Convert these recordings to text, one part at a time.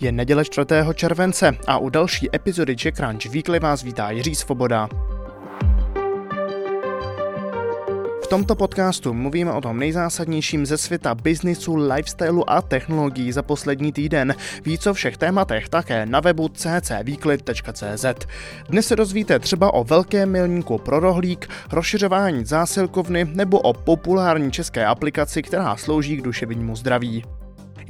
Je neděle 4. července a u další epizody Czech Crunch Weekly vás vítá Jiří Svoboda. V tomto podcastu mluvíme o tom nejzásadnějším ze světa biznisu, lifestylu a technologií za poslední týden. Víc o všech tématech také na webu ccweekly.cz. Dnes se dozvíte třeba o velkém milníku pro rohlík, rozšiřování zásilkovny nebo o populární české aplikaci, která slouží k duševnímu zdraví.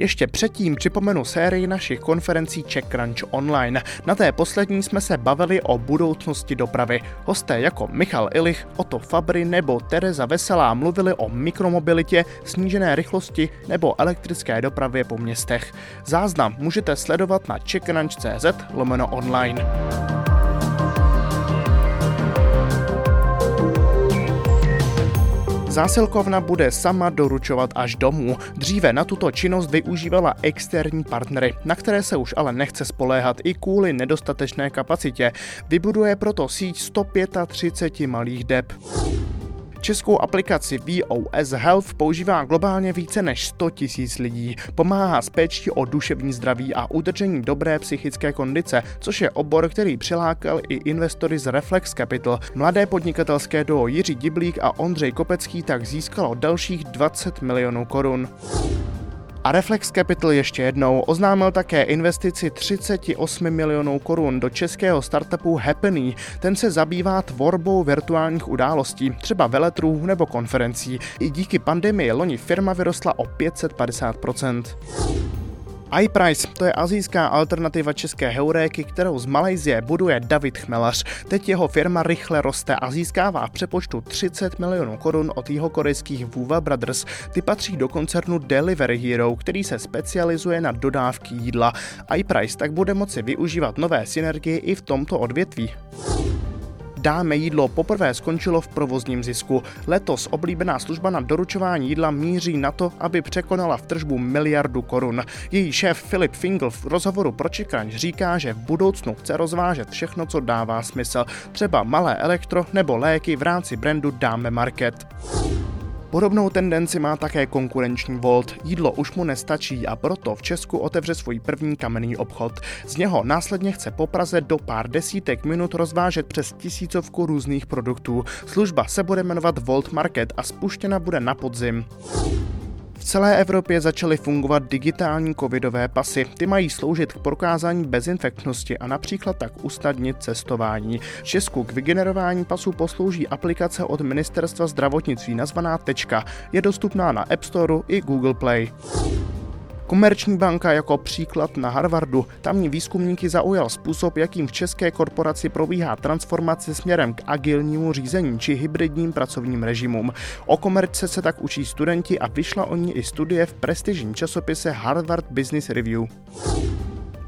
Ještě předtím připomenu sérii našich konferencí CheckCrunch Online. Na té poslední jsme se bavili o budoucnosti dopravy. Hosté jako Michal Ilich, Otto Fabry nebo Tereza Veselá mluvili o mikromobilitě, snížené rychlosti nebo elektrické dopravě po městech. Záznam můžete sledovat na checkcrunch.cz lomeno online. Zásilkovna bude sama doručovat až domů. Dříve na tuto činnost využívala externí partnery, na které se už ale nechce spoléhat i kvůli nedostatečné kapacitě. Vybuduje proto síť 135 malých dep. Českou aplikaci VOS Health používá globálně více než 100 tisíc lidí. Pomáhá s péčí o duševní zdraví a udržení dobré psychické kondice, což je obor, který přilákal i investory z Reflex Capital. Mladé podnikatelské duo Jiří Diblík a Ondřej Kopecký tak získalo dalších 20 milionů korun. A Reflex Capital ještě jednou oznámil také investici 38 milionů korun do českého startupu Happeny. Ten se zabývá tvorbou virtuálních událostí, třeba veletrů nebo konferencí. I díky pandemii loni firma vyrostla o 550%. iPrice, to je azijská alternativa české heuréky, kterou z Malajzie buduje David Chmelař. Teď jeho firma rychle roste a získává v přepočtu 30 milionů korun od jeho korejských Wuva Brothers. Ty patří do koncernu Delivery Hero, který se specializuje na dodávky jídla. iPrice tak bude moci využívat nové synergie i v tomto odvětví. Dáme jídlo poprvé skončilo v provozním zisku. Letos oblíbená služba na doručování jídla míří na to, aby překonala v tržbu miliardu korun. Její šéf Filip Fingl v rozhovoru pro Čekaň říká, že v budoucnu chce rozvážet všechno, co dává smysl, třeba malé elektro nebo léky v rámci brandu Dáme Market. Podobnou tendenci má také konkurenční Volt. Jídlo už mu nestačí a proto v Česku otevře svůj první kamenný obchod. Z něho následně chce po Praze do pár desítek minut rozvážet přes tisícovku různých produktů. Služba se bude jmenovat Volt Market a spuštěna bude na podzim. V celé Evropě začaly fungovat digitální covidové pasy. Ty mají sloužit k prokázání bezinfektnosti a například tak usnadnit cestování. Česku k vygenerování pasů poslouží aplikace od Ministerstva zdravotnictví nazvaná Tečka. Je dostupná na App Store i Google Play. Komerční banka jako příklad na Harvardu. Tamní výzkumníky zaujal způsob, jakým v české korporaci probíhá transformace směrem k agilnímu řízení či hybridním pracovním režimům. O komerce se tak učí studenti a vyšla o ní i studie v prestižním časopise Harvard Business Review.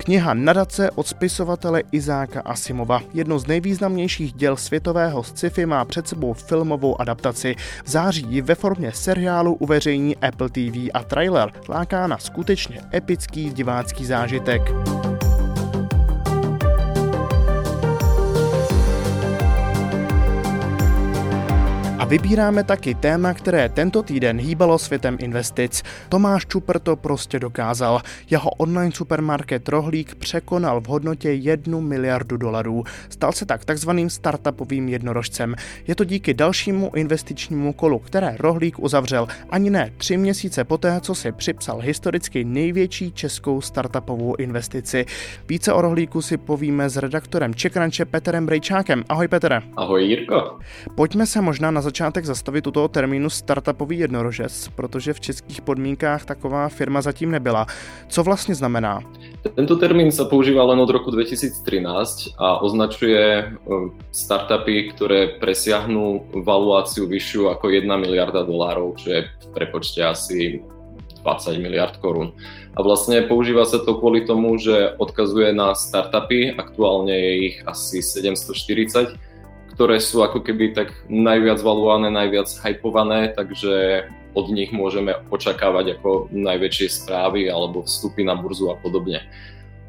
Kniha Nadace od spisovatele Izáka Asimova. Jedno z nejvýznamnějších děl světového sci-fi má před sebou filmovou adaptaci. V září ji ve formě seriálu uveřejní Apple TV a trailer láká na skutečně epický divácký zážitek. Vybíráme taky téma, které tento týden hýbalo světem investic. Tomáš Čupr to prostě dokázal. Jeho online supermarket Rohlík překonal v hodnotě 1 miliardu dolarů. Stal se tak takzvaným startupovým jednorožcem. Je to díky dalšímu investičnímu kolu, které Rohlík uzavřel ani ne tři měsíce poté, co si připsal historicky největší českou startupovou investici. Více o Rohlíku si povíme s redaktorem Čekranče Peterem Brejčákem. Ahoj Petere. Ahoj Jirko. Pojďme se možná na začátku začátek zastavit u toho termínu startupový jednorožec, protože v českých podmínkách taková firma zatím nebyla. Co vlastně znamená? Tento termín sa používa len od roku 2013 a označuje e, startupy, ktoré presiahnu valuáciu vyššiu ako 1 miliarda dolárov, čo je v prepočte asi 20 miliard korún. A vlastne používa sa to kvôli tomu, že odkazuje na startupy, aktuálne je ich asi 740 ktoré sú ako keby tak najviac valuované, najviac hypované, takže od nich môžeme očakávať ako najväčšie správy alebo vstupy na burzu a podobne.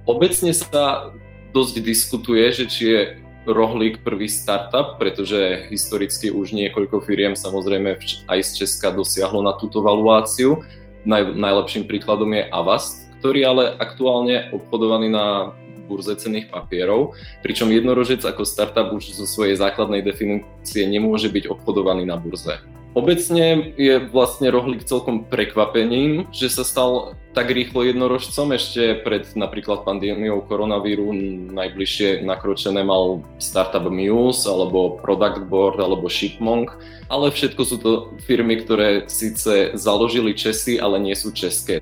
Obecne sa dosť diskutuje, že či je Rohlík prvý startup, pretože historicky už niekoľko firiem samozrejme aj z Česka dosiahlo na túto valuáciu. Naj, najlepším príkladom je Avast, ktorý ale aktuálne obchodovaný na burze cených papierov, pričom jednorožec ako startup už zo svojej základnej definície nemôže byť obchodovaný na burze. Obecne je vlastne Rohlík celkom prekvapením, že sa stal tak rýchlo jednorožcom. Ešte pred napríklad pandémiou koronavíru najbližšie nakročené mal startup Muse, alebo Product Board, alebo Shipmonk. Ale všetko sú to firmy, ktoré síce založili Česi, ale nie sú české.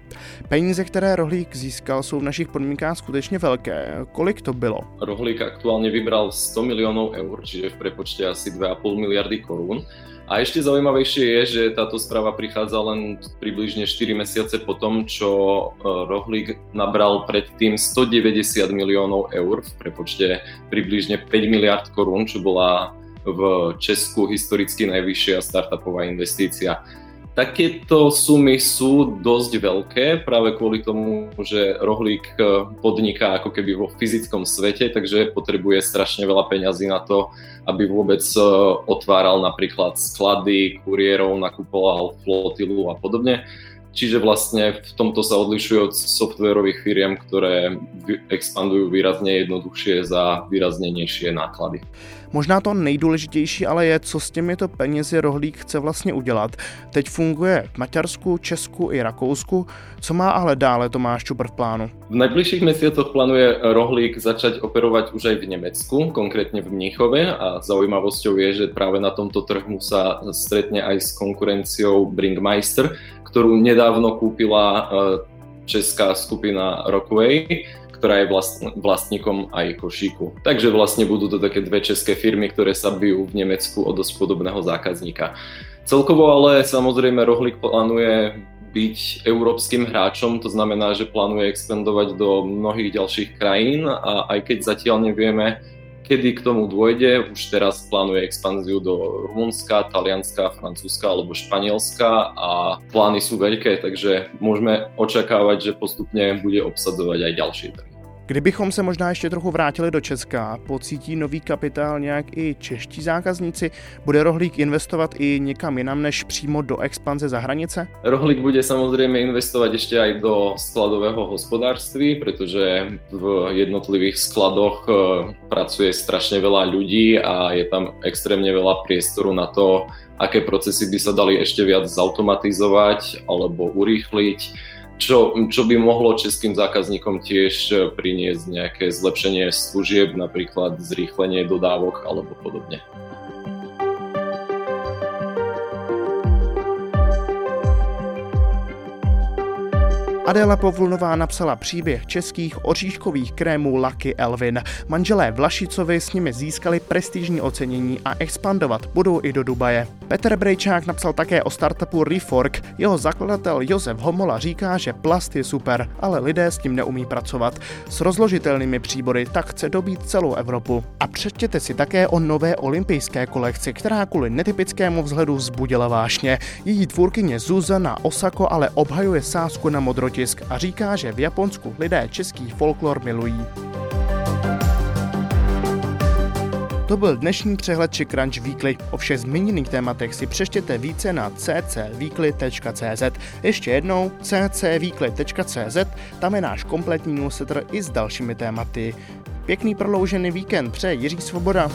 Peníze, které Rohlík získal, jsou v našich podmínkách skutečně velké. Kolik to bylo? Rohlík aktuálně vybral 100 milionů eur, čiže v prepočte asi 2,5 miliardy korún. A ešte zaujímavejšie je, že táto správa prichádza len približne 4 mesiace po tom, čo e, Rohlík nabral predtým 190 miliónov eur v prepočte približne 5 miliard korún, čo bola v Česku historicky najvyššia startupová investícia. Takéto sumy sú dosť veľké práve kvôli tomu, že rohlík eh, podniká ako keby vo fyzickom svete, takže potrebuje strašne veľa peňazí na to, aby vôbec eh, otváral napríklad sklady, kuriérov, nakupoval flotilu a podobne. Čiže vlastne v tomto sa odlišuje od softwarových firiem, ktoré expandujú výrazne jednoduchšie za výrazne nižšie náklady. Možná to nejdůležitější ale je, co s těmito penězi Rohlík chce vlastně udělat. Teď funguje v Maďarsku, Česku i Rakousku. Co má ale dále Tomáš Čupr v plánu? V najbližších mesiacoch plánuje Rohlík začať operovať už aj v Nemecku, konkrétne v Mníchove a zaujímavosťou je, že práve na tomto trhu sa stretne aj s konkurenciou Bringmeister, ktorú nedávno kúpila e, česká skupina Rockway, ktorá je vlast, vlastníkom aj košíku. Takže vlastne budú to také dve české firmy, ktoré sa bijú v Nemecku o dosť podobného zákazníka. Celkovo ale samozrejme Rohlik plánuje byť európskym hráčom, to znamená, že plánuje expandovať do mnohých ďalších krajín a aj keď zatiaľ nevieme, kedy k tomu dôjde. Už teraz plánuje expanziu do Rumunska, Talianska, Francúzska alebo Španielska a plány sú veľké, takže môžeme očakávať, že postupne bude obsadzovať aj ďalšie trhy. Kdybychom se možná ještě trochu vrátili do Česka, pocítí nový kapitál nějak i čeští zákazníci? Bude Rohlík investovat i někam jinam než přímo do expanze za hranice? Rohlík bude samozřejmě investovat ještě aj do skladového hospodárství, protože v jednotlivých skladoch eh, pracuje strašně veľa ľudí a je tam extrémně veľa priestoru na to, aké procesy by sa dali ešte viac zautomatizovať alebo urýchliť čo, čo by mohlo českým zákazníkom tiež e, priniesť nejaké zlepšenie služieb, napríklad zrýchlenie dodávok alebo podobne. Adela Povlnová napsala příběh českých oříškových krémů Lucky Elvin. Manželé Vlašicovi s nimi získali prestižní ocenění a expandovat budou i do Dubaje. Petr Brejčák napsal také o startupu Refork. Jeho zakladatel Josef Homola říká, že plast je super, ale lidé s tím neumí pracovat. S rozložitelnými příbory tak chce dobít celou Evropu. A přečtěte si také o nové olympijské kolekci, která kvůli netypickému vzhledu vzbudila vášně. Její tvůrkyně Zuzana Osako ale obhajuje sásku na modrotě tisk a říká, že v Japonsku lidé český folklor milují. To byl dnešní přehled či Crunch Weekly. O všech zmíněných tématech si přeštěte více na ccweekly.cz. Ještě jednou ccweekly.cz, tam je náš kompletní newsletter i s dalšími tématy. Pěkný prodloužený víkend přeje Jiří Svoboda.